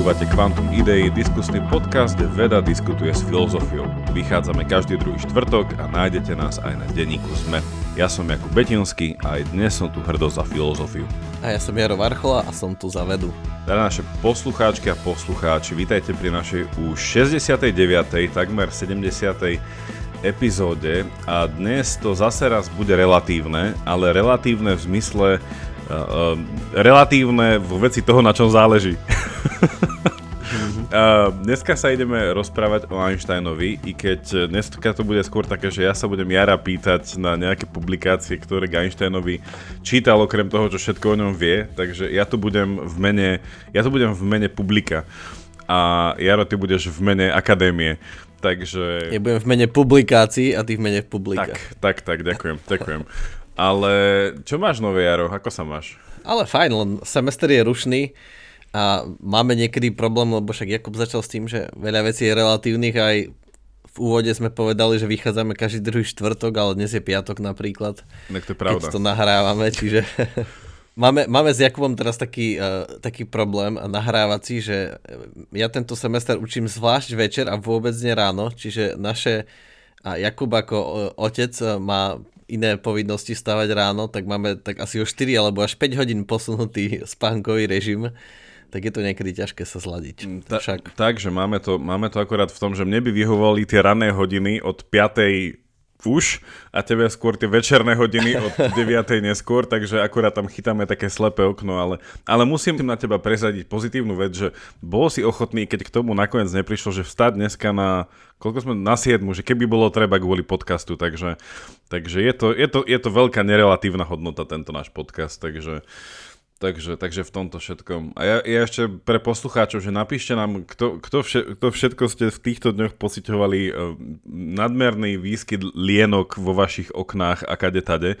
Počúvate Quantum Idei, diskusný podcast, kde veda diskutuje s filozofiou. Vychádzame každý druhý štvrtok a nájdete nás aj na denníku SME. Ja som Jakub Betinský a aj dnes som tu hrdo za filozofiu. A ja som Jaro Varchola a som tu za vedu. Teda naše poslucháčky a poslucháči, vítajte pri našej už 69. takmer 70 epizóde a dnes to zase raz bude relatívne, ale relatívne v zmysle uh, relatívne vo veci toho, na čom záleží. Uh, dneska sa ideme rozprávať o Einsteinovi, i keď dneska to bude skôr také, že ja sa budem Jara pýtať na nejaké publikácie, ktoré Einsteinovi čítal okrem toho, čo všetko o ňom vie, takže ja tu budem v mene, ja tu budem v mene publika a Jaro, ty budeš v mene akadémie. Takže... Ja budem v mene publikácií a ty v mene publika. Tak, tak, tak, ďakujem, ďakujem. Ale čo máš nové, Jaro? Ako sa máš? Ale fajn, len semester je rušný a máme niekedy problém, lebo však Jakub začal s tým, že veľa vecí je relatívnych aj v úvode sme povedali, že vychádzame každý druhý štvrtok, ale dnes je piatok napríklad. Tak to je pravda. Keď to nahrávame, čiže máme, máme s Jakubom teraz taký, uh, taký problém nahrávací, že ja tento semester učím zvlášť večer a vôbec nie ráno, čiže naše a Jakub ako uh, otec má iné povinnosti stavať ráno, tak máme tak asi o 4 alebo až 5 hodín posunutý spánkový režim tak je to niekedy ťažké sa zladiť. Mm, ta, Však. Takže máme to, máme to akorát v tom, že mne by vyhovovali tie ranné hodiny od 5 už a tebe skôr tie večerné hodiny od 9. neskôr, takže akurát tam chytáme také slepé okno, ale, ale musím na teba prezadiť pozitívnu vec, že bol si ochotný, keď k tomu nakoniec neprišlo, že vstať dneska na koľko sme na 7, že keby bolo treba kvôli podcastu, takže, takže je, to, je, to, je to veľká nerelatívna hodnota tento náš podcast, takže Takže, takže v tomto všetkom. A ja, ja ešte pre poslucháčov, že napíšte nám, kto, kto, vše, kto všetko ste v týchto dňoch pocitovali uh, nadmerný výskyt lienok vo vašich oknách a kade tade.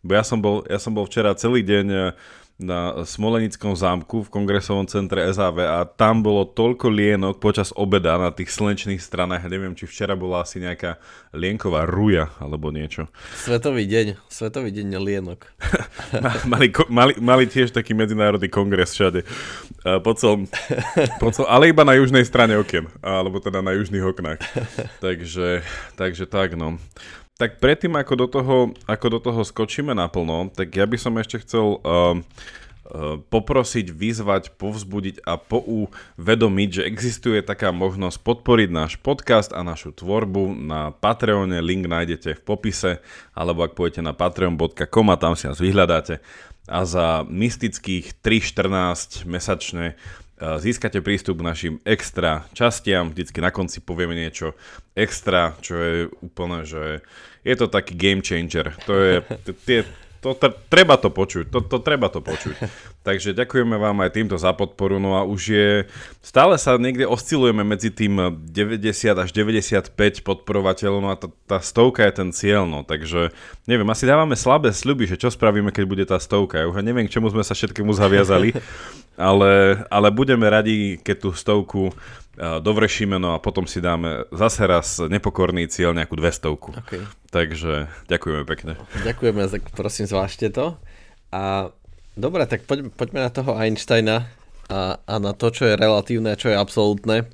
Bo ja som bol, ja som bol včera celý deň uh, na Smolenickom zámku v kongresovom centre SAV a tam bolo toľko lienok počas obeda na tých slnečných stranách. Neviem, či včera bola asi nejaká lienková ruja alebo niečo. Svetový deň, Svetový deň lienok. mali, mali, mali tiež taký medzinárodný kongres všade. Po celom, po celom, ale iba na južnej strane okien, alebo teda na južných oknách. takže, takže tak no. Tak predtým, ako do toho, ako do toho skočíme naplno, tak ja by som ešte chcel uh, uh, poprosiť, vyzvať, povzbudiť a pouvedomiť, že existuje taká možnosť podporiť náš podcast a našu tvorbu na Patreone, link nájdete v popise, alebo ak pôjdete na patreon.com a tam si nás vyhľadáte. A za mystických 3.14 mesačne získate prístup k našim extra častiam, vždycky na konci povieme niečo extra, čo je úplne, že je to taký game changer. To je, tie, to, to, treba to počuť, to, to treba to počuť. Takže ďakujeme vám aj týmto za podporu, no a už je, stále sa niekde oscilujeme medzi tým 90 až 95 podporovateľov, no a tá, tá stovka je ten cieľ, no, takže neviem, asi dávame slabé sľuby, že čo spravíme, keď bude tá stovka, ja už neviem, k čomu sme sa všetkému zaviazali, ale, ale budeme radi, keď tú stovku dovršíme, no a potom si dáme zase raz nepokorný cieľ, nejakú dvestovku. Okay. Takže ďakujeme pekne. Ďakujeme, tak prosím zvážte to. A dobre, tak poď, poďme na toho Einsteina a, a na to, čo je relatívne a čo je absolútne.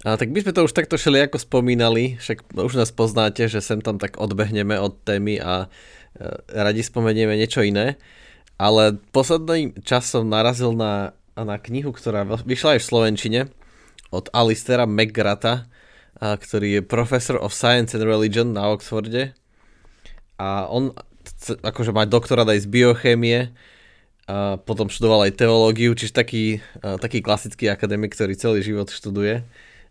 A tak by sme to už takto šeli ako spomínali, však už nás poznáte, že sem tam tak odbehneme od témy a e, radi spomenieme niečo iné. Ale posledný čas som narazil na, na knihu, ktorá vyšla aj v Slovenčine od Alistera McGrata, ktorý je Professor of Science and Religion na Oxforde. A on akože má doktorát aj z biochémie, a potom študoval aj teológiu, čiže taký, taký klasický akademik, ktorý celý život študuje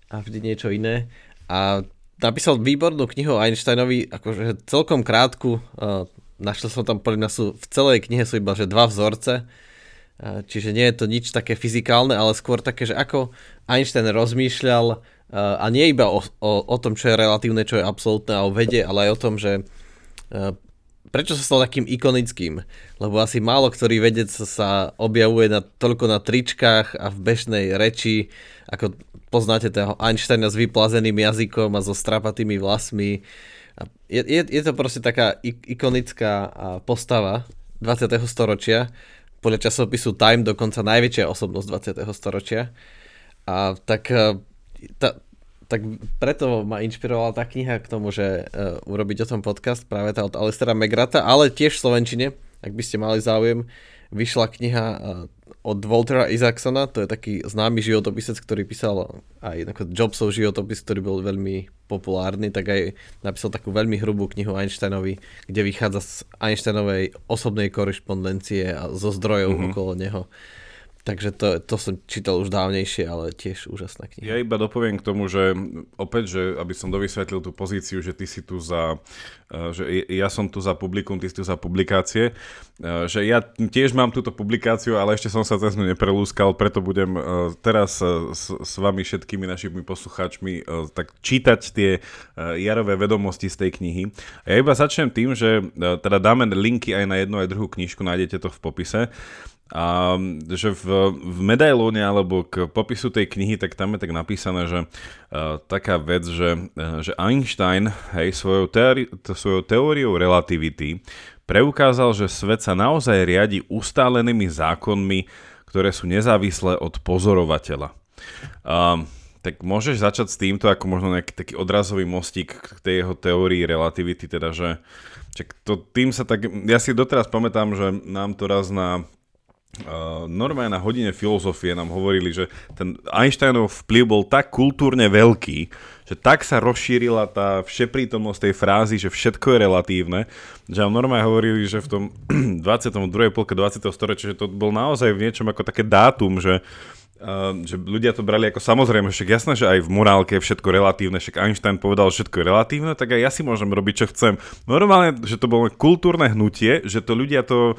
a vždy niečo iné. A napísal výbornú knihu Einsteinovi, akože celkom krátku, našiel som tam, podľa sú, v celej knihe sú iba že dva vzorce, čiže nie je to nič také fyzikálne, ale skôr také, že ako Einstein rozmýšľal uh, a nie iba o, o, o tom, čo je relatívne, čo je absolútne a o vede, ale aj o tom, že uh, prečo sa stal takým ikonickým. Lebo asi málo ktorý vedec sa objavuje na, toľko na tričkách a v bežnej reči, ako poznáte toho Einsteina s vyplazeným jazykom a so strapatými vlasmi. Je, je, je to proste taká ikonická postava 20. storočia, podľa časopisu Time dokonca najväčšia osobnosť 20. storočia. A tak, e, ta, tak preto ma inšpirovala tá kniha k tomu, že uh, urobiť o tom podcast práve tá od Alistera Megrata, ale tiež v Slovenčine, ak by ste mali záujem, vyšla kniha uh, od Waltera Isaacsona, to je taký známy životopisec, ktorý písal aj Jobsov životopis, ktorý bol veľmi populárny, tak aj napísal takú veľmi hrubú knihu Einsteinovi, kde vychádza z Einsteinovej osobnej korešpondencie a zo zdrojov mm-hmm. okolo neho. Takže to, to som čítal už dávnejšie, ale tiež úžasná kniha. Ja iba dopoviem k tomu, že opäť, že aby som dovysvetlil tú pozíciu, že ty si tu za, eh, že ja som tu za publikum, ty si tu za publikácie, eh, že ja tiež mám túto publikáciu, ale ešte som sa cez ňu neprelúskal, preto budem eh, teraz s, s vami všetkými našimi poslucháčmi tak čítať tie jarové vedomosti z tej knihy. A ja iba začnem tým, že teda dáme linky aj na jednu aj druhú knižku, nájdete to v popise. A že v, v medailóne alebo k popisu tej knihy, tak tam je tak napísané, že uh, taká vec, že, uh, že Einstein hej, svojou, teori, svojou teóriou relativity preukázal, že svet sa naozaj riadi ustálenými zákonmi, ktoré sú nezávislé od pozorovateľa. Uh, tak môžeš začať s týmto ako možno nejaký taký odrazový mostík k tej jeho teórii relativity, teda že to, tým sa tak, ja si doteraz pamätám, že nám to raz na Uh, normálne na hodine filozofie nám hovorili, že ten Einsteinov vplyv bol tak kultúrne veľký, že tak sa rozšírila tá všeprítomnosť tej frázy, že všetko je relatívne, že nám normálne hovorili, že v tom 22. polke 20. storočia, že to bol naozaj v niečom ako také dátum, že Uh, že ľudia to brali ako samozrejme, však jasné, že aj v morálke je všetko relatívne, však Einstein povedal, že všetko je relatívne, tak aj ja si môžem robiť, čo chcem. Normálne, že to bolo kultúrne hnutie, že to ľudia to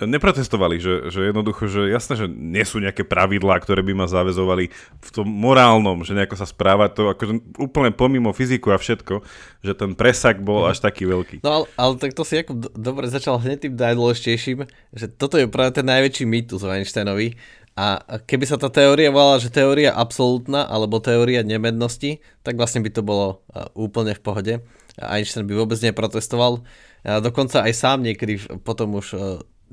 neprotestovali, že, že jednoducho, že jasné, že nie sú nejaké pravidlá, ktoré by ma zavezovali v tom morálnom, že nejako sa správať to akože úplne pomimo fyziku a všetko, že ten presak bol až taký veľký. No ale, ale tak to si ako do, dobre začal hneď tým najdôležitejším, že toto je práve ten najväčší mýtus o Einsteinovi a keby sa tá teória volala, že teória absolútna alebo teória nemednosti, tak vlastne by to bolo úplne v pohode. Einstein by vôbec neprotestoval. Dokonca aj sám niekedy potom už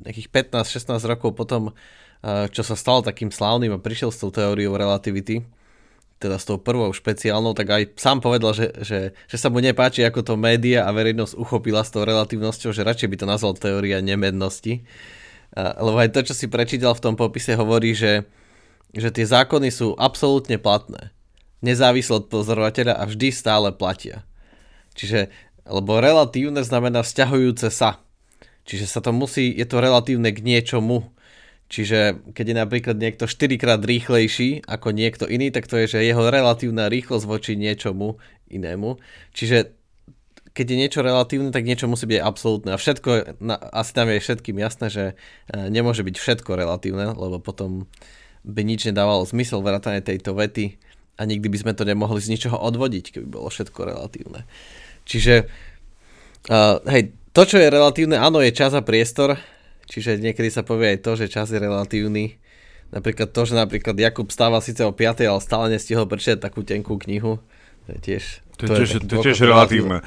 nejakých 15-16 rokov potom, eh, čo sa stal takým slávnym a prišiel s tou teóriou relativity, teda s tou prvou špeciálnou, tak aj sám povedal, že, že, že sa mu nepáči, ako to média a verejnosť uchopila s tou relatívnosťou, že radšej by to nazval teória nemednosti. A, lebo aj to, čo si prečítal v tom popise, hovorí, že, že tie zákony sú absolútne platné. Nezávisle od pozorovateľa a vždy stále platia. Čiže, lebo relatívne znamená vzťahujúce sa. Čiže sa to musí, je to relatívne k niečomu. Čiže keď je napríklad niekto 4 krát rýchlejší ako niekto iný, tak to je, že jeho relatívna rýchlosť voči niečomu inému. Čiže keď je niečo relatívne, tak niečo musí byť absolútne. A všetko, asi tam je všetkým jasné, že e, nemôže byť všetko relatívne, lebo potom by nič nedávalo zmysel vrátane tejto vety a nikdy by sme to nemohli z ničoho odvodiť, keby bolo všetko relatívne. Čiže uh, hej, to, čo je relatívne, áno, je čas a priestor, čiže niekedy sa povie aj to, že čas je relatívny. Napríklad to, že napríklad Jakub stáva síce o 5, ale stále nestihol prečítať takú tenkú knihu. To je tiež... To, to je, tiež, to je tiež relatívne.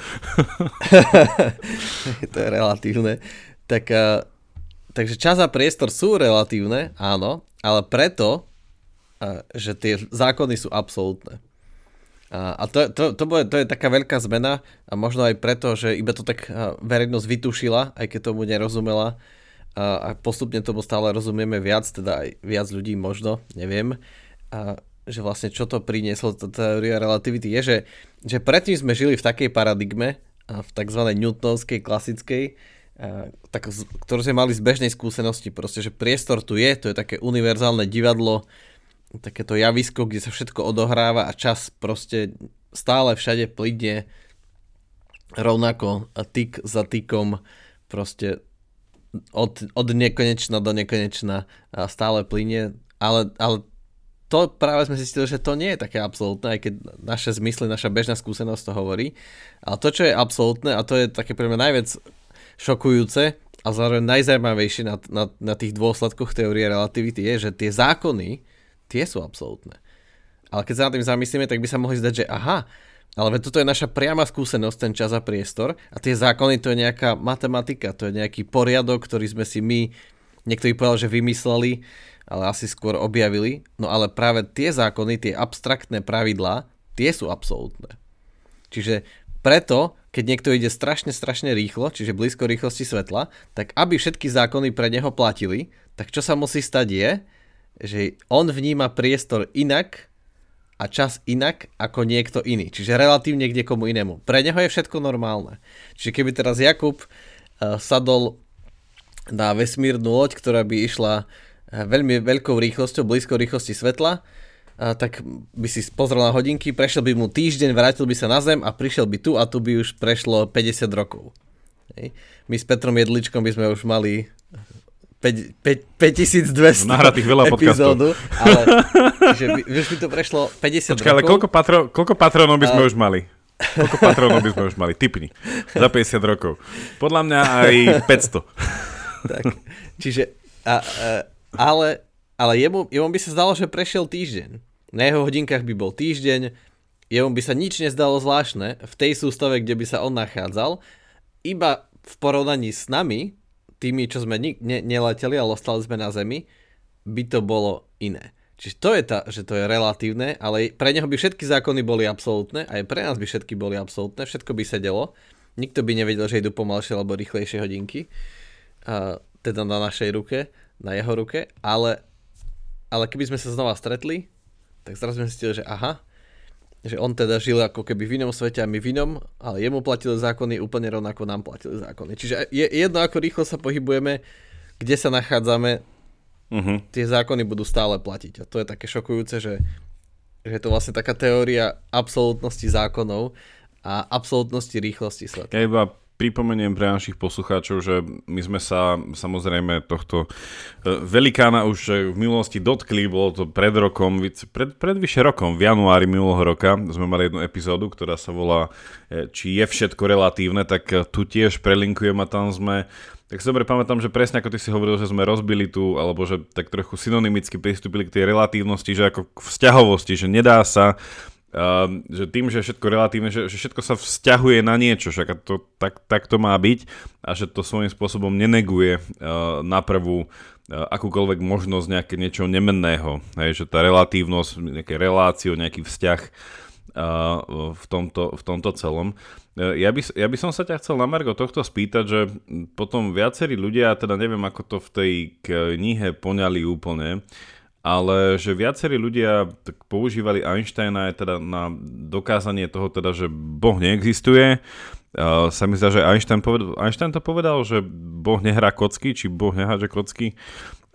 to je relatívne. Tak, uh, takže čas a priestor sú relatívne, áno, ale preto, uh, že tie zákony sú absolútne. A to, to, to, bude, to je taká veľká zmena a možno aj preto, že iba to tak verejnosť vytušila, aj keď tomu nerozumela a postupne tomu stále rozumieme viac, teda aj viac ľudí možno, neviem. A že vlastne čo to prinieslo, tá teória relativity je, že, že predtým sme žili v takej paradigme, v tzv. newtonovskej, klasickej, tak, ktorú sme mali z bežnej skúsenosti, proste, že priestor tu je, to je také univerzálne divadlo, takéto javisko, kde sa všetko odohráva a čas proste stále všade plydne rovnako a tyk za tykom proste od, od nekonečna do nekonečna stále plyne, ale, ale to práve sme zistili, že to nie je také absolútne, aj keď naše zmysly, naša bežná skúsenosť to hovorí. Ale to, čo je absolútne, a to je také pre mňa najviac šokujúce a zároveň najzajímavejšie na, na, na tých dôsledkoch teórie relativity je, že tie zákony, tie sú absolútne. Ale keď sa na tým zamyslíme, tak by sa mohli zdať, že aha, ale toto je naša priama skúsenosť, ten čas a priestor a tie zákony to je nejaká matematika, to je nejaký poriadok, ktorý sme si my, niekto by povedal, že vymysleli ale asi skôr objavili. No ale práve tie zákony, tie abstraktné pravidlá, tie sú absolútne. Čiže preto, keď niekto ide strašne, strašne rýchlo, čiže blízko rýchlosti svetla, tak aby všetky zákony pre neho platili, tak čo sa musí stať je, že on vníma priestor inak a čas inak ako niekto iný. Čiže relatívne k niekomu inému. Pre neho je všetko normálne. Čiže keby teraz Jakub uh, sadol na vesmírnu loď, ktorá by išla veľmi veľkou rýchlosťou, blízko rýchlosti svetla, a tak by si pozrel na hodinky, prešiel by mu týždeň, vrátil by sa na zem a prišiel by tu a tu by už prešlo 50 rokov. Hej. My s Petrom Jedličkom by sme už mali 5200 Nahratých veľa epizódu, ale že by, už by to prešlo 50 Počkaj, rokov. ale koľko, patro, koľko patronov by sme a... už mali? Koľko patronov by sme už mali? Typni. Za 50 rokov. Podľa mňa aj 500. tak, čiže, a, a, ale, ale jemu, jemu by sa zdalo, že prešiel týždeň. Na jeho hodinkách by bol týždeň, jemu by sa nič nezdalo zvláštne v tej sústave, kde by sa on nachádzal, iba v porovnaní s nami, tými, čo sme ne, ne, neleteli, ale ostali sme na Zemi, by to bolo iné. Čiže to je tá, že to je relatívne, ale pre neho by všetky zákony boli absolútne, aj pre nás by všetky boli absolútne, všetko by sedelo. Nikto by nevedel, že idú pomalšie alebo rýchlejšie hodinky, a, teda na našej ruke, na jeho ruke, ale, ale keby sme sa znova stretli, tak zrazu sme si že aha, že on teda žil ako keby v inom svete a my v inom, ale jemu platili zákony úplne rovnako nám platili zákony. Čiže je jedno, ako rýchlo sa pohybujeme, kde sa nachádzame, uh-huh. tie zákony budú stále platiť. A to je také šokujúce, že, že je to vlastne taká teória absolútnosti zákonov a absolútnosti rýchlosti sveta. Ja iba pripomeniem pre našich poslucháčov, že my sme sa samozrejme tohto e, velikána už v minulosti dotkli, bolo to pred rokom, pred, pred vyše rokom, v januári minulého roka. Sme mali jednu epizódu, ktorá sa volá e, Či je všetko relatívne, tak e, tu tiež prelinkujem a tam sme tak si dobre pamätám, že presne ako ty si hovoril, že sme rozbili tu, alebo že tak trochu synonymicky pristúpili k tej relatívnosti, že ako k vzťahovosti, že nedá sa Uh, že tým, že všetko relatívne, že, že všetko sa vzťahuje na niečo, že to, tak, tak to má byť a že to svojím spôsobom neneguje uh, na prvú uh, akúkoľvek možnosť nejaké niečo nemenného. Hej, že tá relatívnosť, nejaké reláciu, nejaký vzťah uh, v, tomto, v tomto celom. Uh, ja by, ja by som sa ťa chcel na Margo tohto spýtať, že potom viacerí ľudia, teda neviem ako to v tej knihe poňali úplne, ale že viacerí ľudia tak používali Einsteina aj teda na dokázanie toho, teda, že Boh neexistuje. Uh, sa mi zdá, že Einstein, povedal, Einstein to povedal, že Boh nehrá kocky, či Boh neháže kocky.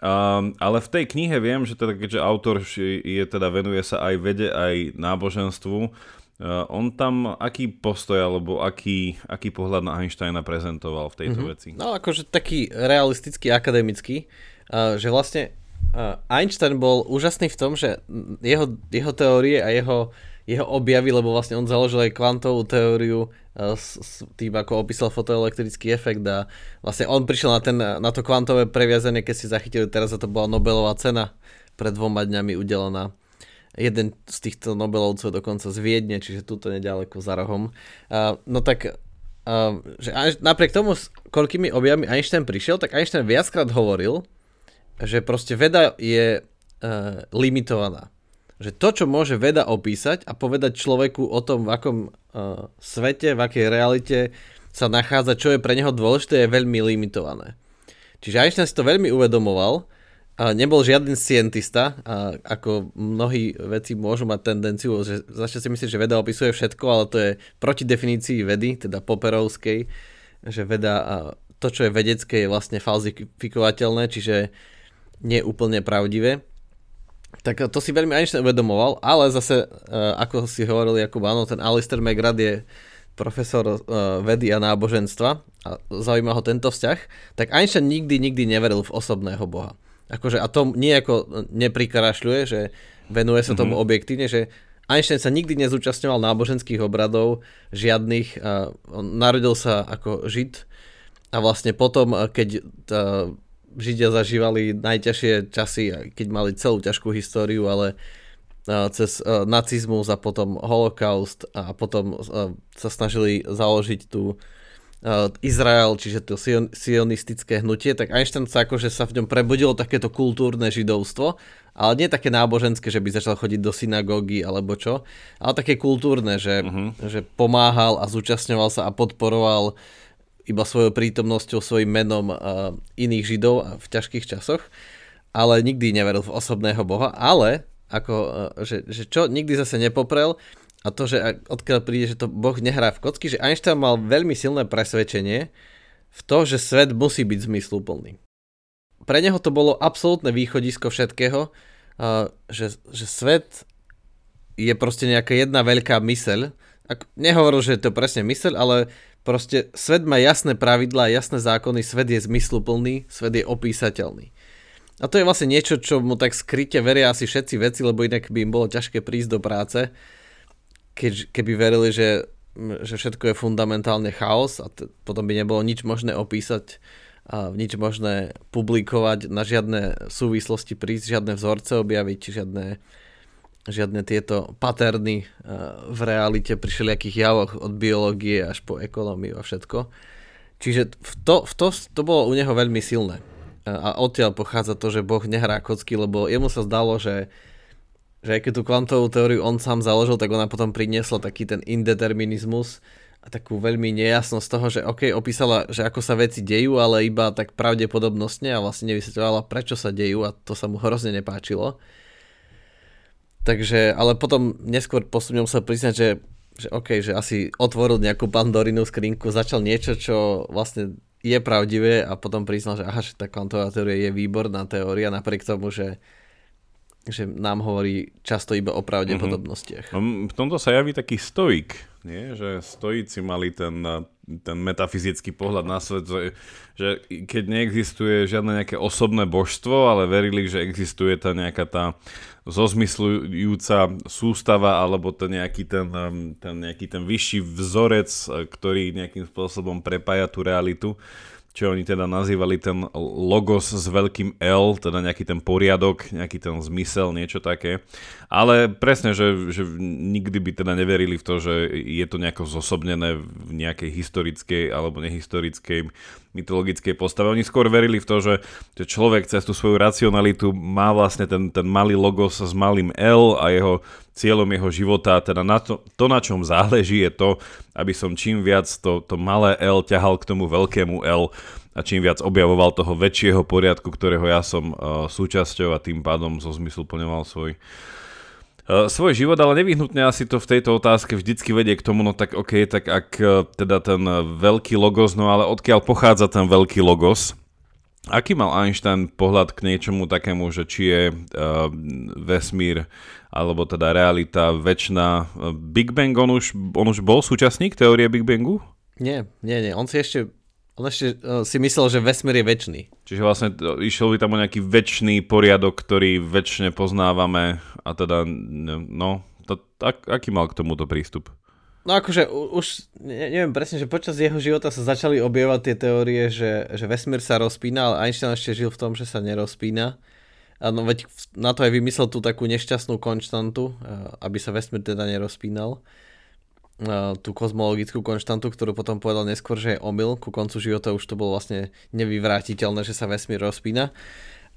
Uh, ale v tej knihe viem, že teda keďže autor je, teda venuje sa aj vede, aj náboženstvu, uh, on tam aký postoj alebo aký, aký pohľad na Einsteina prezentoval v tejto mm-hmm. veci? No akože taký realistický, akademický, uh, že vlastne Einstein bol úžasný v tom, že jeho, jeho teórie a jeho, jeho objavy, lebo vlastne on založil aj kvantovú teóriu s, s tým, ako opísal fotoelektrický efekt a vlastne on prišiel na, ten, na to kvantové previazanie, keď si zachytili teraz a to bola Nobelová cena pred dvoma dňami udelená. Jeden z týchto Nobelovcov dokonca z Viedne, čiže túto nedaleko za rohom. Uh, no tak uh, že napriek tomu, s koľkými objavmi Einstein prišiel, tak Einstein viackrát hovoril, že proste veda je uh, limitovaná. Že to, čo môže veda opísať a povedať človeku o tom, v akom uh, svete, v akej realite sa nachádza, čo je pre neho dôležité, je veľmi limitované. Čiže Einstein si to veľmi uvedomoval, a nebol žiaden scientista, a ako mnohí veci môžu mať tendenciu, že začne si myslieť, že veda opisuje všetko, ale to je proti definícii vedy, teda Poperovskej, že veda, a to, čo je vedecké, je vlastne falzifikovateľné, čiže nie úplne pravdivé. Tak to si veľmi Einstein uvedomoval, ale zase, uh, ako si hovoril Jakub, áno, ten Alistair McGrath je profesor uh, vedy a náboženstva a zaujíma ho tento vzťah, tak Einstein nikdy, nikdy neveril v osobného Boha. Akože, a to nie ako neprikrašľuje, že venuje sa tomu mm-hmm. objektívne, že Einstein sa nikdy nezúčastňoval náboženských obradov, žiadnych, narodil sa ako žid a vlastne potom, keď Židia zažívali najťažšie časy, keď mali celú ťažkú históriu, ale cez nacizmus a potom holokaust a potom sa snažili založiť tú Izrael, čiže to sionistické hnutie, tak Einstein sa akože sa v ňom prebudilo takéto kultúrne židovstvo, ale nie také náboženské, že by začal chodiť do synagógy alebo čo, ale také kultúrne, že, uh-huh. že pomáhal a zúčastňoval sa a podporoval iba svojou prítomnosťou, svojim menom iných židov v ťažkých časoch, ale nikdy neveril v osobného boha, ale ako, uh, že, že čo nikdy zase nepoprel, a to, že odkiaľ príde, že to Boh nehrá v kocky, že Einstein mal veľmi silné presvedčenie v to, že svet musí byť zmysluplný. Pre neho to bolo absolútne východisko všetkého, že, že svet je proste nejaká jedna veľká myseľ. Nehovoril, že je to presne myseľ, ale proste svet má jasné pravidlá, jasné zákony, svet je zmysluplný, svet je opísateľný. A to je vlastne niečo, čo mu tak skryte veria asi všetci veci, lebo inak by im bolo ťažké prísť do práce keď, keby verili, že, že všetko je fundamentálne chaos a t- potom by nebolo nič možné opísať a nič možné publikovať, na žiadne súvislosti prísť, žiadne vzorce objaviť, žiadne, žiadne tieto paterny v realite pri všelijakých javoch od biológie až po ekonómiu a všetko. Čiže v to, v to, to bolo u neho veľmi silné. A odtiaľ pochádza to, že Boh nehrá kocky, lebo jemu sa zdalo, že že aj keď tú kvantovú teóriu on sám založil, tak ona potom priniesla taký ten indeterminizmus a takú veľmi nejasnosť toho, že OK, opísala, že ako sa veci dejú, ale iba tak pravdepodobnostne a vlastne nevysvetľovala, prečo sa dejú a to sa mu hrozne nepáčilo. Takže, ale potom neskôr postupne musel priznať, že, že OK, že asi otvoril nejakú pandorinu skrinku, začal niečo, čo vlastne je pravdivé a potom priznal, že aha, že tá kvantová teória je výborná teória, napriek tomu, že že nám hovorí často iba o pravdepodobnostiach. Mm-hmm. V tomto sa javí taký stoik, nie? že stoici mali ten, ten metafyzický pohľad na svet, že, keď neexistuje žiadne nejaké osobné božstvo, ale verili, že existuje tá nejaká tá zozmyslujúca sústava alebo ten nejaký ten, ten, nejaký ten vyšší vzorec, ktorý nejakým spôsobom prepája tú realitu, čo oni teda nazývali ten logos s veľkým L, teda nejaký ten poriadok, nejaký ten zmysel, niečo také. Ale presne, že, že nikdy by teda neverili v to, že je to nejako zosobnené v nejakej historickej alebo nehistorickej mytologickej postave. Oni skôr verili v to, že, že človek cez tú svoju racionalitu má vlastne ten, ten malý logos s malým L a jeho cieľom jeho života, teda na to, to, na čom záleží, je to, aby som čím viac to, to malé L ťahal k tomu veľkému L a čím viac objavoval toho väčšieho poriadku, ktorého ja som uh, súčasťou a tým pádom zo zmyslu plňoval svoj uh, svoj život, ale nevyhnutne asi to v tejto otázke vždycky vedie k tomu, no tak OK, tak ak uh, teda ten veľký logos, no ale odkiaľ pochádza ten veľký logos, Aký mal Einstein pohľad k niečomu takému, že či je uh, vesmír alebo teda realita väčšina Big Bang, on už, on už bol súčasník teórie Big Bangu? Nie, nie, nie. On si ešte, on ešte uh, si myslel, že vesmír je väčší. Čiže vlastne išiel by tam o nejaký väčší poriadok, ktorý väčšine poznávame a teda, no, to, ak, aký mal k tomuto prístup? No akože už, neviem presne, že počas jeho života sa začali objavovať tie teórie, že, že vesmír sa rozpína, ale Einstein ešte žil v tom, že sa nerozpína. No veď na to aj vymyslel tú takú nešťastnú konštantu, aby sa vesmír teda nerozpínal. Tú kozmologickú konštantu, ktorú potom povedal neskôr, že je omyl. Ku koncu života už to bolo vlastne nevyvrátiteľné, že sa vesmír rozpína.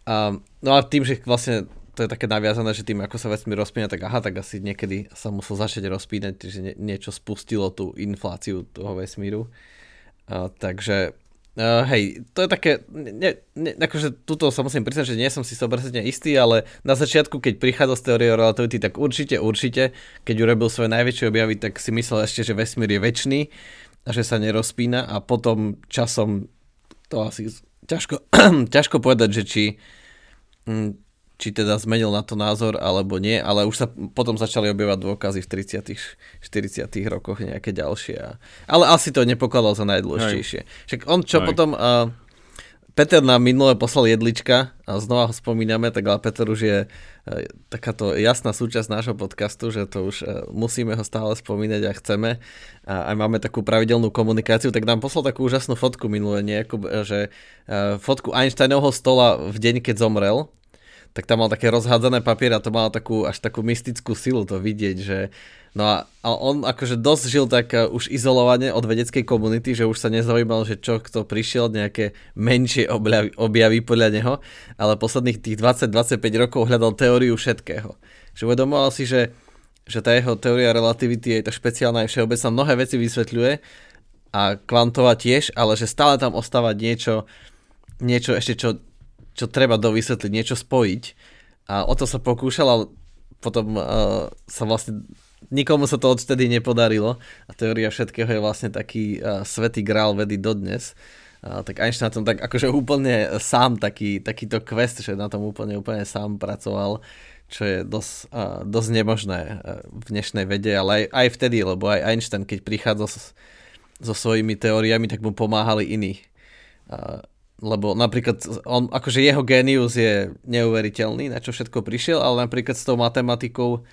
A, no a tým, že vlastne to je také naviazané, že tým, ako sa vesmír rozpína, tak aha, tak asi niekedy sa musel začať rozpínať, že nie, niečo spustilo tú infláciu toho vesmíru. Uh, takže Uh, hej, to je také, ne, ne, akože tuto sa musím priznať, že nie som si 100% istý, ale na začiatku, keď prichádzal z teórie relativity, tak určite, určite, keď urobil svoje najväčšie objavy, tak si myslel ešte, že vesmír je väčší a že sa nerozpína a potom časom to asi ťažko, ťažko povedať, že či hm, či teda zmenil na to názor alebo nie, ale už sa potom začali objavať dôkazy v 30 40 rokoch nejaké ďalšie. Ale asi to nepokladal za najdôležitejšie. Však on čo Aj. potom... Uh, Peter nám minule poslal jedlička a znova ho spomíname, tak ale Peter už je uh, takáto jasná súčasť nášho podcastu, že to už uh, musíme ho stále spomínať a chceme. A aj máme takú pravidelnú komunikáciu, tak nám poslal takú úžasnú fotku minule, nejakú, že uh, fotku Einsteinovho stola v deň, keď zomrel tak tam mal také rozhádzané papier a to malo takú, až takú mystickú silu to vidieť, že no a, a on akože dosť žil tak uh, už izolovane od vedeckej komunity, že už sa nezaujímal, že čo kto prišiel, nejaké menšie objavy, objavy podľa neho, ale posledných tých 20-25 rokov hľadal teóriu všetkého. Že uvedomoval si, že, že tá jeho teória relativity je to špeciálna aj všeobecná, mnohé veci vysvetľuje a kvantová tiež, ale že stále tam ostáva niečo, niečo ešte, čo, čo treba dovysvetliť, niečo spojiť. A o to sa pokúšal, ale potom uh, sa vlastne nikomu sa to odtedy nepodarilo a teória všetkého je vlastne taký uh, svetý grál vedy dodnes. Uh, tak Einstein na tom tak akože úplne sám taký, takýto quest, že na tom úplne úplne sám pracoval, čo je dosť, uh, dosť nemožné uh, v dnešnej vede, ale aj, aj vtedy, lebo aj Einstein, keď prichádzal s, so svojimi teóriami, tak mu pomáhali iní. Uh, lebo napríklad on, akože jeho genius je neuveriteľný, na čo všetko prišiel, ale napríklad s tou matematikou,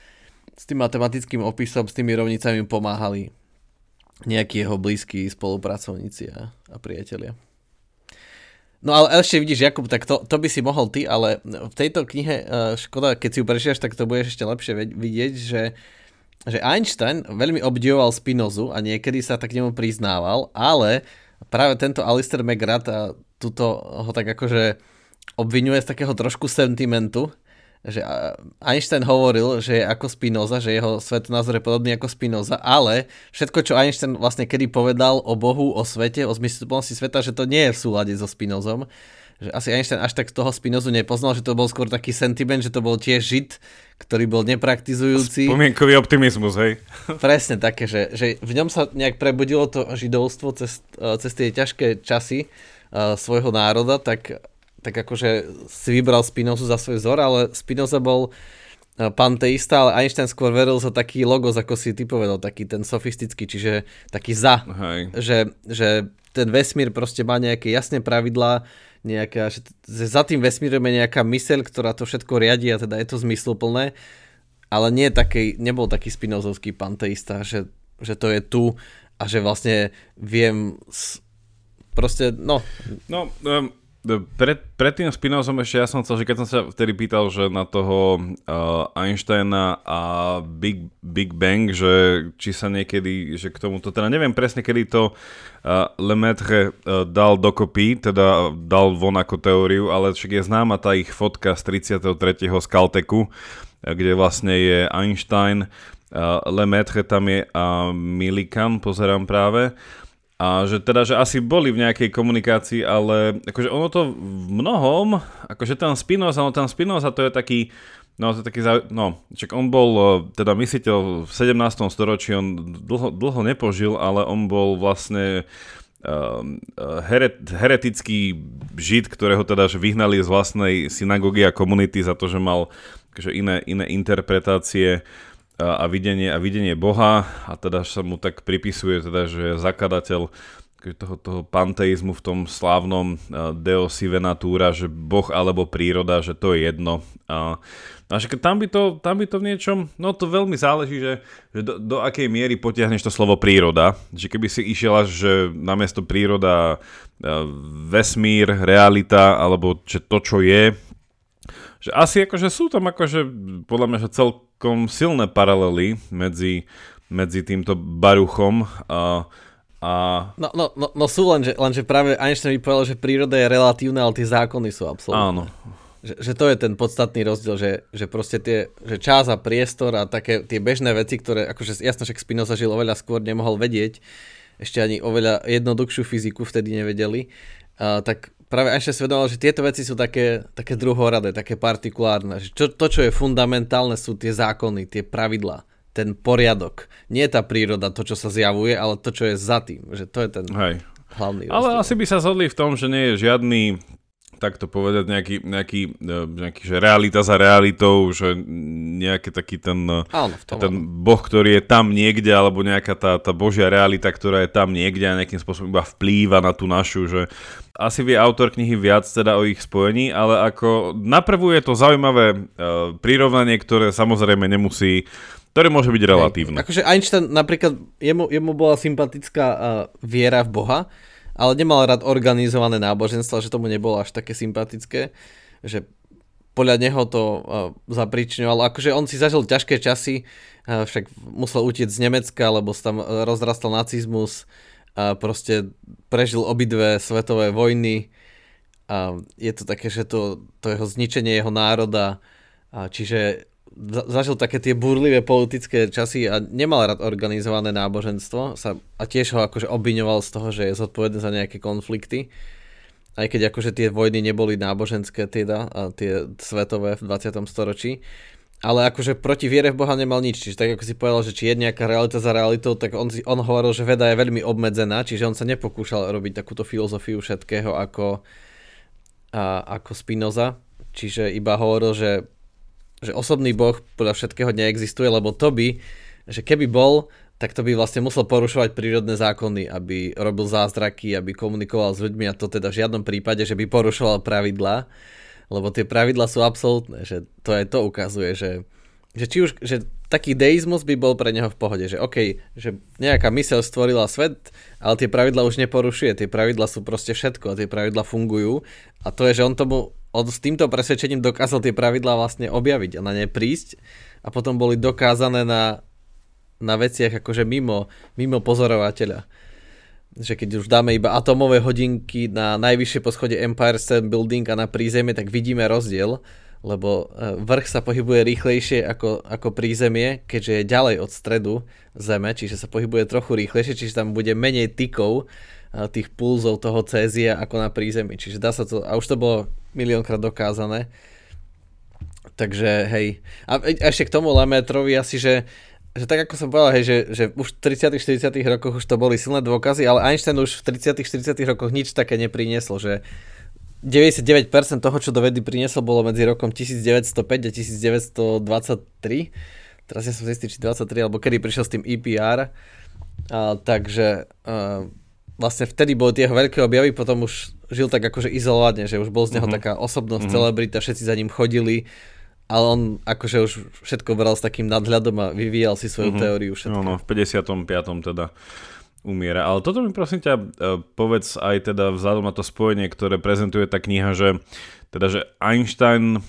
s tým matematickým opisom, s tými rovnicami pomáhali nejakí jeho blízki spolupracovníci a, a priatelia. No ale ešte vidíš, Jakub, tak to, to by si mohol ty, ale v tejto knihe, škoda, keď si ju prešieš, tak to budeš ešte lepšie vidieť, že že Einstein veľmi obdivoval Spinozu a niekedy sa tak k nemu priznával, ale práve tento Alistair McGrath tuto ho tak akože obvinuje z takého trošku sentimentu, že Einstein hovoril, že je ako Spinoza, že jeho svetonázor je podobný ako Spinoza, ale všetko, čo Einstein vlastne kedy povedal o Bohu, o svete, o zmysluplnosti sveta, že to nie je v súlade so Spinozom že asi Einstein až tak toho Spinozu nepoznal, že to bol skôr taký sentiment, že to bol tiež žid, ktorý bol nepraktizujúci. Spomienkový optimizmus, hej. Presne také, že, že v ňom sa nejak prebudilo to židovstvo cez, cez tie ťažké časy svojho národa, tak, tak akože si vybral Spinozu za svoj vzor, ale Spinoza bol panteista, ale Einstein skôr veril za taký logos, ako si ty povedal, taký ten sofistický, čiže taký za, hej. Že, že ten vesmír proste má nejaké jasné pravidlá, nejaká, že, že za tým vesmírom je nejaká myseľ, ktorá to všetko riadi a teda je to zmysluplné, ale nie taký, nebol taký spinozovský panteista, že, že to je tu a že vlastne viem proste, no. No, um, pred, pred tým Spinozom ešte ja som chcel, že keď som sa vtedy pýtal, že na toho uh, Einsteina a Big, Big Bang, že či sa niekedy, že k tomuto, teda neviem presne, kedy to uh, Lemaitre uh, dal dokopy, teda dal von ako teóriu, ale však je známa tá ich fotka z 33. z Caltechu, kde vlastne je Einstein, uh, Lemaitre tam je a Millikan, pozerám práve, a že teda, že asi boli v nejakej komunikácii, ale akože ono to v mnohom, akože ten Spinoza, no ten Spinoza to je taký, no to je taký, no, čak on bol e, teda mysliteľ v 17. storočí, on dlho, dlho nepožil, ale on bol vlastne uh, heret, heretický žid, ktorého teda že vyhnali z vlastnej synagógy a komunity za to, že mal akože iné, iné interpretácie a videnie, a videnie Boha a teda sa mu tak pripisuje, teda, že je zakladateľ toho, toho panteizmu v tom slávnom Deo Sive Natura, že Boh alebo príroda, že to je jedno. A, a že tam by, to, tam by to v niečom, no to veľmi záleží, že, že do, do akej miery potiahneš to slovo príroda. Že keby si išiel až, že namiesto príroda vesmír, realita, alebo že to, čo je, že asi akože sú tam akože podľa mňa, že celkom silné paralely medzi, medzi týmto Baruchom a, a... No, no, no, no sú len, že, len, že práve Einstein by povedal, že príroda je relatívna, ale tie zákony sú absolútne. Áno. Že, že to je ten podstatný rozdiel, že, že proste tie, že čas a priestor a také tie bežné veci, ktoré, akože jasno, že Spinoza žil oveľa skôr, nemohol vedieť, ešte ani oveľa jednoduchšiu fyziku vtedy nevedeli, uh, tak práve ešte svedomal, že tieto veci sú také, také druhoradé, také partikulárne. Že čo, to, čo je fundamentálne, sú tie zákony, tie pravidlá, ten poriadok. Nie tá príroda, to, čo sa zjavuje, ale to, čo je za tým. Že to je ten Hej. hlavný Ale rozdiel. asi by sa zhodli v tom, že nie je žiadny tak to povedať, nejaký, nejaký, e, nejaký že realita za realitou, že nejaký taký ten, e, Áno, ten boh, ktorý je tam niekde, alebo nejaká tá, tá božia realita, ktorá je tam niekde a nejakým spôsobom iba vplýva na tú našu, že asi vie autor knihy viac teda o ich spojení, ale ako naprvu je to zaujímavé uh, prirovnanie, ktoré samozrejme nemusí ktoré môže byť relatívne. Akože Einstein napríklad, jemu, jemu bola sympatická uh, viera v Boha, ale nemal rád organizované náboženstvo, že tomu nebolo až také sympatické, že podľa neho to uh, zapričňovalo. Akože on si zažil ťažké časy, uh, však musel utiec z Nemecka, lebo tam rozrastal nacizmus, a proste prežil obidve svetové vojny a je to také, že to, to jeho zničenie jeho národa, a čiže zažil také tie burlivé politické časy a nemal rád organizované náboženstvo sa, a tiež ho akože obviňoval z toho, že je zodpovedný za nejaké konflikty. Aj keď akože tie vojny neboli náboženské teda, a tie svetové v 20. storočí. Ale akože proti viere v Boha nemal nič. Čiže tak ako si povedal, že či je nejaká realita za realitou, tak on, on hovoril, že veda je veľmi obmedzená, čiže on sa nepokúšal robiť takúto filozofiu všetkého ako, a, ako Spinoza. Čiže iba hovoril, že že osobný boh podľa všetkého neexistuje, lebo to by, že keby bol, tak to by vlastne musel porušovať prírodné zákony, aby robil zázraky, aby komunikoval s ľuďmi a to teda v žiadnom prípade, že by porušoval pravidlá, lebo tie pravidlá sú absolútne, že to aj to ukazuje, že, že či už, že taký deizmus by bol pre neho v pohode, že OK, že nejaká myseľ stvorila svet, ale tie pravidla už neporušuje, tie pravidla sú proste všetko, tie pravidla fungujú. A to je, že on tomu on s týmto presvedčením dokázal tie pravidlá vlastne objaviť a na ne prísť. A potom boli dokázané na, na veciach akože mimo, mimo pozorovateľa. Že keď už dáme iba atomové hodinky na najvyššie poschode Empire State Building a na prízemie, tak vidíme rozdiel, lebo e, vrch sa pohybuje rýchlejšie ako, ako prízemie, keďže je ďalej od stredu Zeme, čiže sa pohybuje trochu rýchlejšie, čiže tam bude menej tykov tých pulzov toho cézia ako na prízemí. Čiže dá sa to, a už to bolo miliónkrát dokázané. Takže hej. A ešte k tomu Lemetrovi asi, že, že tak ako som povedal, hej, že, že už v 30 40 rokoch už to boli silné dôkazy, ale Einstein už v 30 40 rokoch nič také neprinieslo, že 99% toho, čo do vedy priniesol, bolo medzi rokom 1905 a 1923. Teraz ja som si istý, či 23, alebo kedy prišiel s tým EPR. A, takže a, vlastne vtedy boli tie veľké objavy, potom už žil tak akože izolovane, že už bol z neho mm-hmm. taká osobnosť, mm-hmm. celebrita, všetci za ním chodili, ale on akože už všetko bral s takým nadhľadom a vyvíjal si svoju mm-hmm. teóriu všetko. No, no, v 55. teda umiera. Ale toto mi prosím ťa e, povedz aj teda vzhľadom na to spojenie, ktoré prezentuje tá kniha, že teda, že Einstein,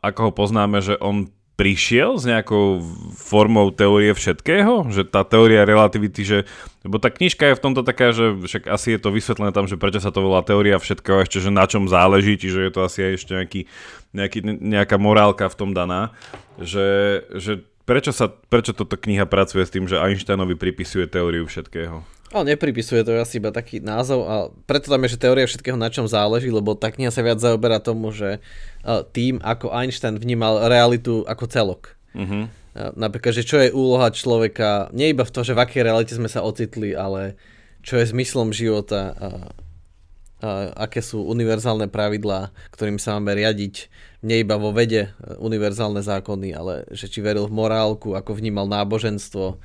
ako ho poznáme, že on prišiel s nejakou formou teórie všetkého? Že tá teória relativity, že... Lebo tá knižka je v tomto taká, že však asi je to vysvetlené tam, že prečo sa to volá teória všetkého, ešte, že na čom záleží, čiže je to asi aj ešte nejaký, nejaký, nejaká morálka v tom daná. Že, že prečo, sa, prečo toto kniha pracuje s tým, že Einsteinovi pripisuje teóriu všetkého? Ale nepripisuje to asi iba taký názov a preto tam je, že teória všetkého na čom záleží, lebo tá kniha sa viac zaoberá tomu, že tým, ako Einstein vnímal realitu ako celok. Uh-huh. Napríklad, že čo je úloha človeka, nie iba v tom, že v akej realite sme sa ocitli, ale čo je zmyslom života, a, a, aké sú univerzálne pravidlá, ktorým sa máme riadiť, nie iba vo vede univerzálne zákony, ale že či veril v morálku, ako vnímal náboženstvo,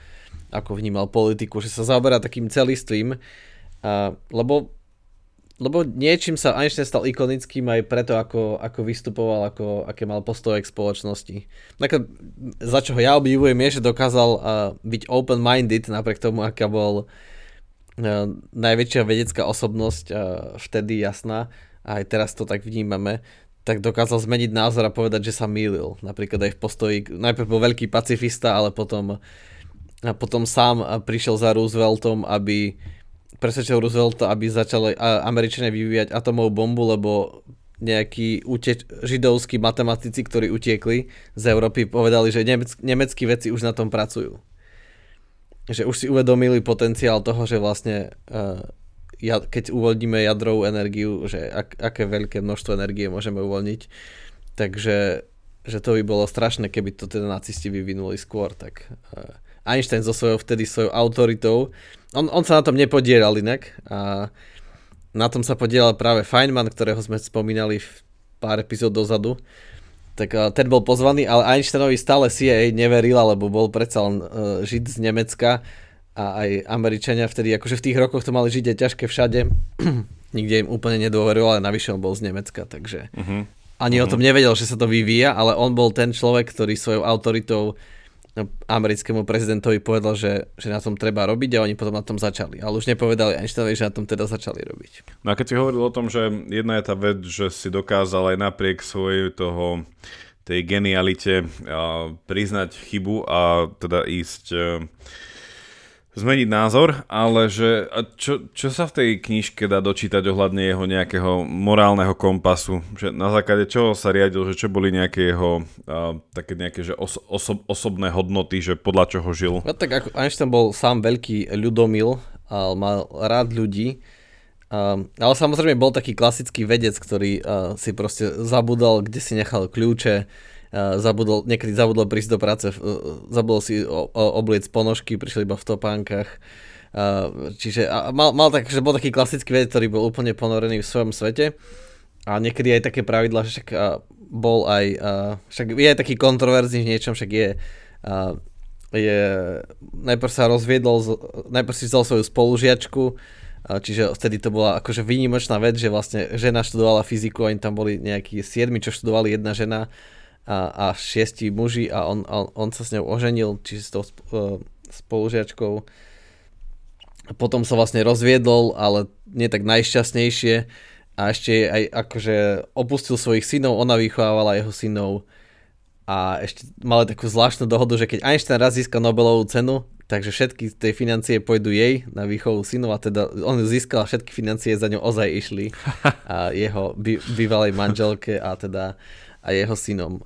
ako vnímal politiku, že sa zaoberá takým celistvým, a, lebo, lebo niečím sa Einstein stal ikonickým aj preto, ako, ako vystupoval, ako, aké mal postoje k spoločnosti. Nakon, za čo ja obdivujem je, že dokázal a, byť open-minded napriek tomu, aká bol a, najväčšia vedecká osobnosť a, vtedy jasná, a aj teraz to tak vnímame, tak dokázal zmeniť názor a povedať, že sa mýlil. Napríklad aj v postoji, najprv bol veľký pacifista, ale potom a potom sám prišiel za Rooseveltom, aby presvedčil Roosevelta, aby začali Američania vyvíjať atomovú bombu, lebo nejakí uteč- židovskí matematici, ktorí utiekli z Európy, povedali, že nemeck- nemeckí vedci už na tom pracujú. Že už si uvedomili potenciál toho, že vlastne uh, keď uvoľníme jadrovú energiu, že ak, aké veľké množstvo energie môžeme uvoľniť. Takže že to by bolo strašné, keby to teda nacisti vyvinuli skôr, tak uh, Einstein so svojou vtedy svojou autoritou. On, on sa na tom nepodieral inak a na tom sa podielal práve Feynman, ktorého sme spomínali v pár epizód dozadu. Tak uh, ten bol pozvaný, ale Einsteinovi stále CIA neverila, lebo bol predsa len uh, žid z Nemecka a aj Američania vtedy, akože v tých rokoch to mali žiť ťažké všade. Nikde im úplne nedôveroval, ale navyše on bol z Nemecka, takže uh-huh. ani uh-huh. o tom nevedel, že sa to vyvíja, ale on bol ten človek, ktorý svojou autoritou americkému prezidentovi povedal, že, že na tom treba robiť a oni potom na tom začali. Ale už nepovedali Einsteinovi, že na tom teda začali robiť. No a keď si hovoril o tom, že jedna je tá vec, že si dokázal aj napriek svojej toho tej genialite priznať chybu a teda ísť zmeniť názor, ale že čo, čo sa v tej knižke dá dočítať ohľadne jeho nejakého morálneho kompasu? Že na základe čoho sa riadil, že čo boli nejaké jeho uh, také nejaké že os, oso, osobné hodnoty, že podľa čoho žil? No tak ako Einstein bol sám veľký ľudomil a mal rád ľudí, uh, ale samozrejme bol taký klasický vedec, ktorý uh, si proste zabudal, kde si nechal kľúče, zabudol, niekedy zabudol prísť do práce, zabudol si obliec ponožky, prišiel iba v topánkach. Čiže mal, mal tak, že bol taký klasický vedec, ktorý bol úplne ponorený v svojom svete. A niekedy aj také pravidla, že však bol aj, však je aj taký kontroverzný v niečom, však je, je najprv sa rozviedol, najprv si vzal svoju spolužiačku, čiže vtedy to bola akože výnimočná vec, že vlastne žena študovala fyziku, oni tam boli nejakí siedmi, čo študovali jedna žena a, a šiesti muži a on, on, on sa s ňou oženil, čiže s tou uh, spolužiačkou. Potom sa vlastne rozviedol, ale nie tak najšťastnejšie a ešte aj akože opustil svojich synov, ona vychovávala jeho synov a ešte mali takú zvláštnu dohodu, že keď Einstein raz získa Nobelovú cenu, takže všetky tie financie pôjdu jej na výchovu synov a teda on získal a všetky financie za ňou ozaj išli a jeho by, bývalej manželke a teda a jeho synom.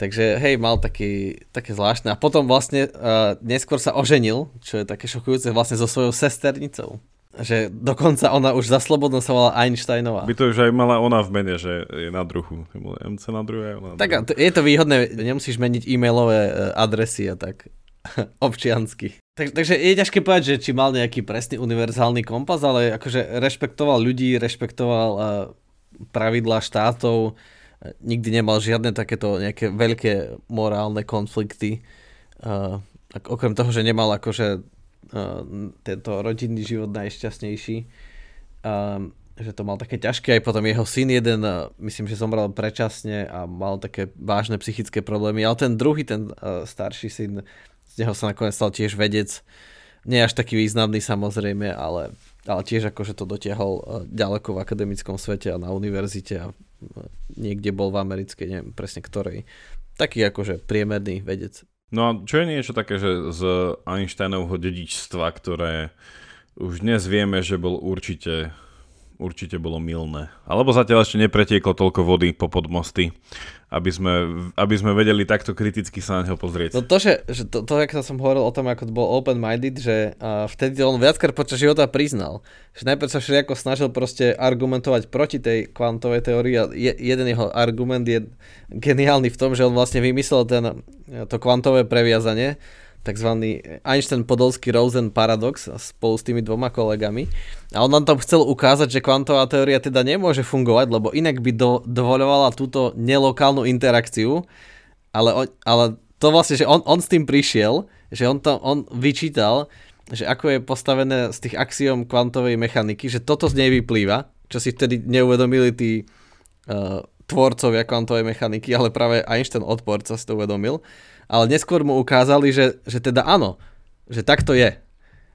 Takže hej, mal taký, také zvláštne. A potom vlastne uh, neskôr sa oženil, čo je také šokujúce, vlastne so svojou sesternicou. Že dokonca ona už za slobodno sa volá Einsteinová. By to už aj mala ona v mene, že je na druhu. MC na druhé. Ona tak druhé. je to výhodné, nemusíš meniť e-mailové e, adresy a tak občiansky. Tak, takže je ťažké povedať, že či mal nejaký presný univerzálny kompas, ale akože rešpektoval ľudí, rešpektoval uh, pravidlá štátov, nikdy nemal žiadne takéto nejaké veľké morálne konflikty. Uh, okrem toho, že nemal akože uh, tento rodinný život najšťastnejší. Uh, že to mal také ťažké, aj potom jeho syn jeden, myslím, že zomrel predčasne a mal také vážne psychické problémy, ale ten druhý, ten uh, starší syn, z neho sa nakoniec stal tiež vedec, nie až taký významný samozrejme, ale, ale tiež akože to dotiahol uh, ďaleko v akademickom svete a na univerzite a niekde bol v americkej, neviem presne ktorej. Taký akože priemerný vedec. No a čo je niečo také, že z Einsteinovho dedičstva, ktoré už dnes vieme, že bol určite určite bolo milné. Alebo zatiaľ ešte nepretieklo toľko vody po podmosty, aby sme, aby sme vedeli takto kriticky sa na neho pozrieť. No to, že, že to, to, jak som hovoril o tom, ako to bol open-minded, že uh, vtedy on viackrát počas života priznal, že najprv sa všelijako snažil proste argumentovať proti tej kvantovej teórii a je, jeden jeho argument je geniálny v tom, že on vlastne vymyslel ten, to kvantové previazanie, tzv. Einstein-Podolsky-Rosen paradox spolu s tými dvoma kolegami. A on nám tam chcel ukázať, že kvantová teória teda nemôže fungovať, lebo inak by do, dovoľovala túto nelokálnu interakciu, ale, ale to vlastne, že on, on s tým prišiel, že on, to, on vyčítal, že ako je postavené z tých axiom kvantovej mechaniky, že toto z nej vyplýva, čo si vtedy neuvedomili tí uh, tvorcovia kvantovej mechaniky, ale práve Einstein odporca si to uvedomil ale neskôr mu ukázali, že, že teda áno, že tak to je.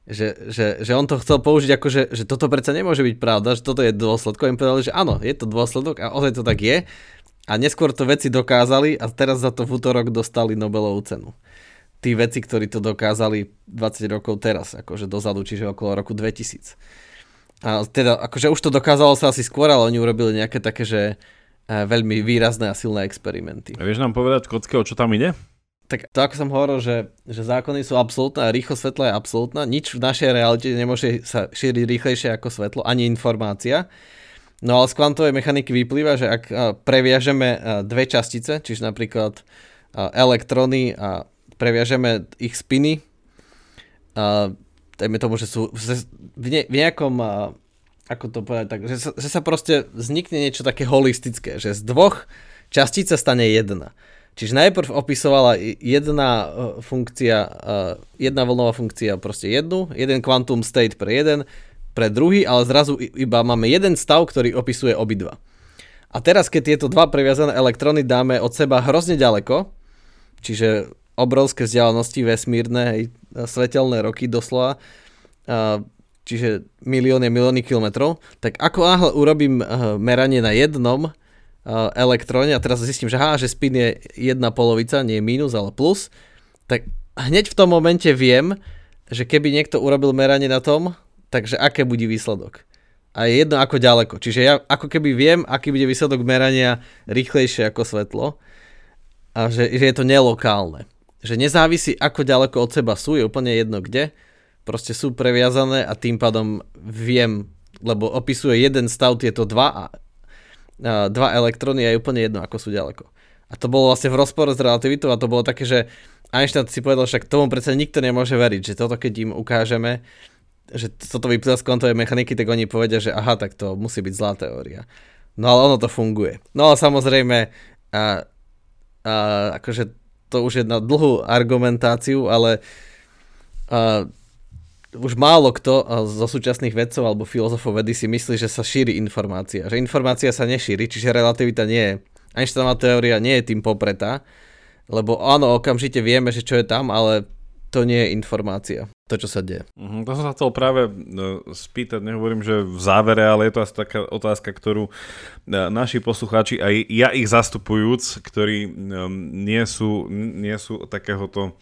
Že, že, že on to chcel použiť ako, že, že toto predsa nemôže byť pravda, že toto je dôsledok. Im povedali, že áno, je to dôsledok a ozaj to tak je. A neskôr to veci dokázali a teraz za to v útorok dostali Nobelovú cenu. Tí veci, ktorí to dokázali 20 rokov teraz, akože dozadu, čiže okolo roku 2000. A teda, akože už to dokázalo sa asi skôr, ale oni urobili nejaké také, že eh, veľmi výrazné a silné experimenty. A vieš nám povedať, Kockého, čo tam ide? Tak to ako som hovoril, že, že zákony sú absolútne a rýchlo svetla je absolútna. Nič v našej realite nemôže sa šíriť rýchlejšie ako svetlo, ani informácia. No ale z kvantovej mechaniky vyplýva, že ak previažeme dve častice, čiže napríklad elektrony a previažeme ich spiny, dajme tomu, že sú v, ne, v nejakom, ako to povedať, tak, že sa, že sa proste vznikne niečo také holistické, že z dvoch častíc sa stane jedna. Čiže najprv opisovala jedna e, funkcia, e, jedna vlnová funkcia proste jednu, jeden quantum state pre jeden, pre druhý, ale zrazu iba máme jeden stav, ktorý opisuje obidva. A teraz, keď tieto dva previazané elektróny dáme od seba hrozne ďaleko, čiže obrovské vzdialenosti vesmírne, hej, svetelné roky doslova, čiže milióny, milióny kilometrov, tak ako náhle urobím meranie na jednom elektróne a teraz zistím, že, aha, že spin je jedna polovica, nie minus, ale plus, tak hneď v tom momente viem, že keby niekto urobil meranie na tom, takže aké bude výsledok. A je jedno ako ďaleko. Čiže ja ako keby viem, aký bude výsledok merania rýchlejšie ako svetlo a že, že je to nelokálne. Že nezávisí ako ďaleko od seba sú, je úplne jedno kde. Proste sú previazané a tým pádom viem, lebo opisuje jeden stav tieto dva, a, dva elektróny a je úplne jedno ako sú ďaleko. A to bolo vlastne v rozpore s relativitou a to bolo také, že Einstein si povedal, však tomu predsa nikto nemôže veriť, že toto keď im ukážeme, že toto vyplýva z kvantovej mechaniky, tak oni povedia, že aha, tak to musí byť zlá teória. No ale ono to funguje. No ale samozrejme, a, a, akože to už je na dlhú argumentáciu, ale a, už málo kto zo súčasných vedcov alebo filozofov vedy si myslí, že sa šíri informácia. Že informácia sa nešíri, čiže relativita nie je. Einsteinová teória nie je tým popretá, lebo áno, okamžite vieme, že čo je tam, ale to nie je informácia, to, čo sa deje. Uh-huh, to som sa chcel práve no, spýtať, nehovorím, že v závere, ale je to asi taká otázka, ktorú e, naši poslucháči, aj ja ich zastupujúc, ktorí um, nie, sú, nie sú takéhoto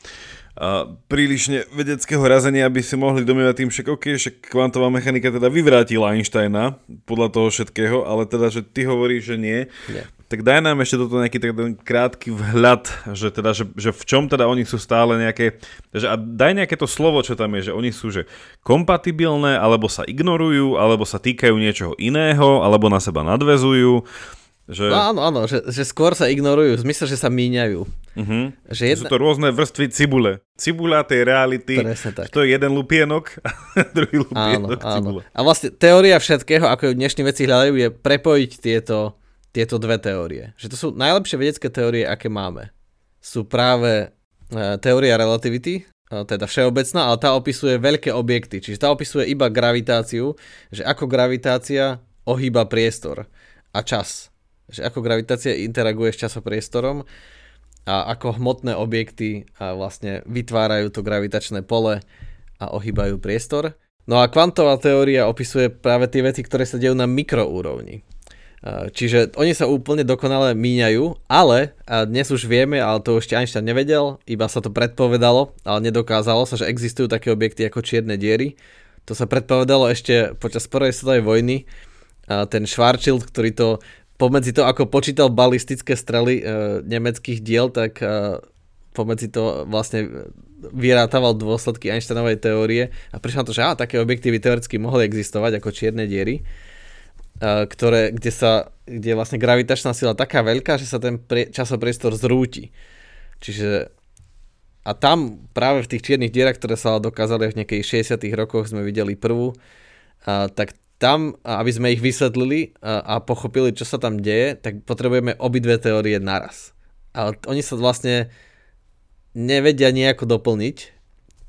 a prílišne vedeckého razenia by si mohli domývať tým, však ok, však kvantová mechanika teda vyvrátila Einsteina podľa toho všetkého, ale teda, že ty hovoríš, že nie. nie. Tak daj nám ešte toto nejaký tak krátky vhľad, že, teda, že, že v čom teda oni sú stále nejaké, že a daj nejaké to slovo, čo tam je, že oni sú že kompatibilné, alebo sa ignorujú, alebo sa týkajú niečoho iného, alebo na seba nadvezujú že... No, áno, áno, že, že skôr sa ignorujú, v zmysle, že sa míňajú. Uh-huh. Že jedna... Sú to rôzne vrstvy cibule. Cibula tej reality, tak. to je jeden lupienok a druhý lupienok áno, cibule. Áno. A vlastne teória všetkého, ako ju dnešní veci hľadajú, je prepojiť tieto, tieto dve teórie. Že to sú najlepšie vedecké teórie, aké máme. Sú práve e, teória relativity, e, teda všeobecná, ale tá opisuje veľké objekty. Čiže tá opisuje iba gravitáciu, že ako gravitácia ohýba priestor a čas že ako gravitácia interaguje s časopriestorom a ako hmotné objekty a vlastne vytvárajú to gravitačné pole a ohýbajú priestor. No a kvantová teória opisuje práve tie veci, ktoré sa dejú na mikroúrovni. Čiže oni sa úplne dokonale míňajú, ale a dnes už vieme, ale to ešte Einstein nevedel, iba sa to predpovedalo, ale nedokázalo sa, že existujú také objekty ako čierne diery. To sa predpovedalo ešte počas prvej svetovej vojny. A ten Schwarzschild, ktorý to pomedzi to, ako počítal balistické strely nemeckých diel, tak pomedzi to vlastne vyrátával dôsledky Einsteinovej teórie a prišlo na to, že á, také objekty by teoreticky mohli existovať ako čierne diery, ktoré, kde, sa, kde je vlastne gravitačná sila taká veľká, že sa ten prie, časopriestor zrúti. Čiže a tam práve v tých čiernych dierach, ktoré sa dokázali v nejakých 60 rokoch, sme videli prvú, a, tak tam, aby sme ich vysvetlili a, a pochopili, čo sa tam deje, tak potrebujeme obidve teórie naraz. Ale oni sa vlastne nevedia nejako doplniť,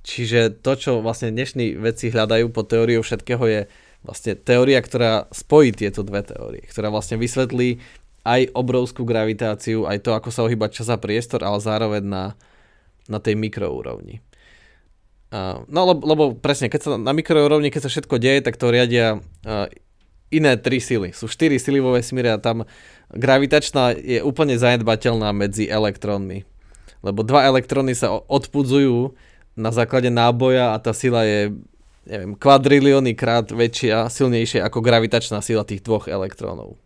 čiže to, čo vlastne dnešní vedci hľadajú po teóriu všetkého je vlastne teória, ktorá spojí tieto dve teórie, ktorá vlastne vysvetlí aj obrovskú gravitáciu, aj to, ako sa ohýba čas a priestor, ale zároveň na, na tej mikroúrovni. Uh, no lebo, lebo presne, keď sa na mikroúrovni, keď sa všetko deje, tak to riadia uh, iné tri sily. Sú štyri sily vo vesmíre a tam gravitačná je úplne zanedbateľná medzi elektrónmi. Lebo dva elektróny sa odpudzujú na základe náboja a tá sila je neviem, kvadrilióny krát väčšia, silnejšia ako gravitačná sila tých dvoch elektrónov.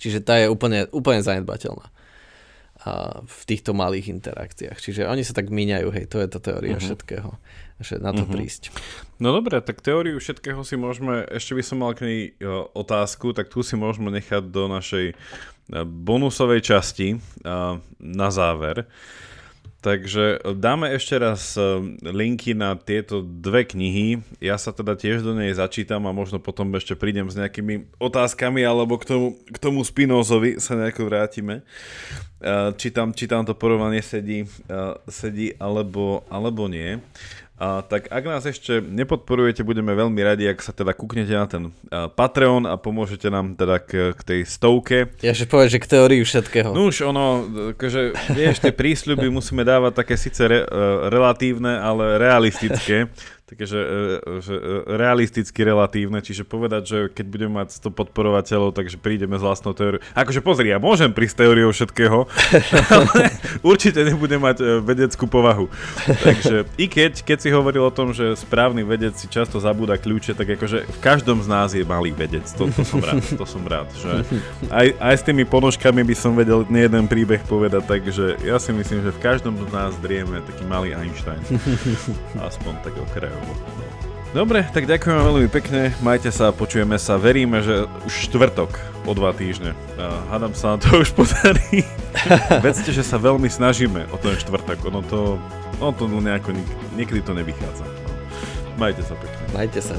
Čiže tá je úplne, úplne zanedbateľná a v týchto malých interakciách. Čiže oni sa tak míňajú, hej, to je tá teória uh-huh. všetkého, že na to uh-huh. prísť. No dobre, tak teóriu všetkého si môžeme, ešte by som mal k nej otázku, tak tu si môžeme nechať do našej bonusovej časti na záver. Takže dáme ešte raz e, linky na tieto dve knihy. Ja sa teda tiež do nej začítam a možno potom ešte prídem s nejakými otázkami alebo k tomu, k tomu Spinozovi sa nejako vrátime. E, či tam, či tam to porovnanie sedí, e, sedí alebo, alebo nie. A, tak ak nás ešte nepodporujete, budeme veľmi radi, ak sa teda kúknete na ten a, Patreon a pomôžete nám teda k, k tej stovke. Ja že povedať, že k teórii všetkého. No už ono, akože, vieš, tie prísľuby musíme dávať také síce re, relatívne, ale realistické takže e, že e, realisticky relatívne, čiže povedať, že keď budeme mať 100 podporovateľov, takže prídeme s vlastnou teóriou. Akože pozri, ja môžem prísť teóriou všetkého, ale určite nebudem mať e, vedeckú povahu. Takže i keď, keď si hovoril o tom, že správny vedec si často zabúda kľúče, tak akože v každom z nás je malý vedec. To, to som rád, to som rád. Že aj, aj s tými ponožkami by som vedel nie jeden príbeh povedať, takže ja si myslím, že v každom z nás drieme taký malý Einstein. Aspoň tak okrajovo. Dobre, tak ďakujem veľmi pekne, majte sa, počujeme sa, veríme, že už štvrtok o dva týždne. Hádam sa na to už podarí. Vedzte, že sa veľmi snažíme o ten štvrtok, ono to, ono to nejako, niekedy to nevychádza. Majte sa pekne. Majte sa.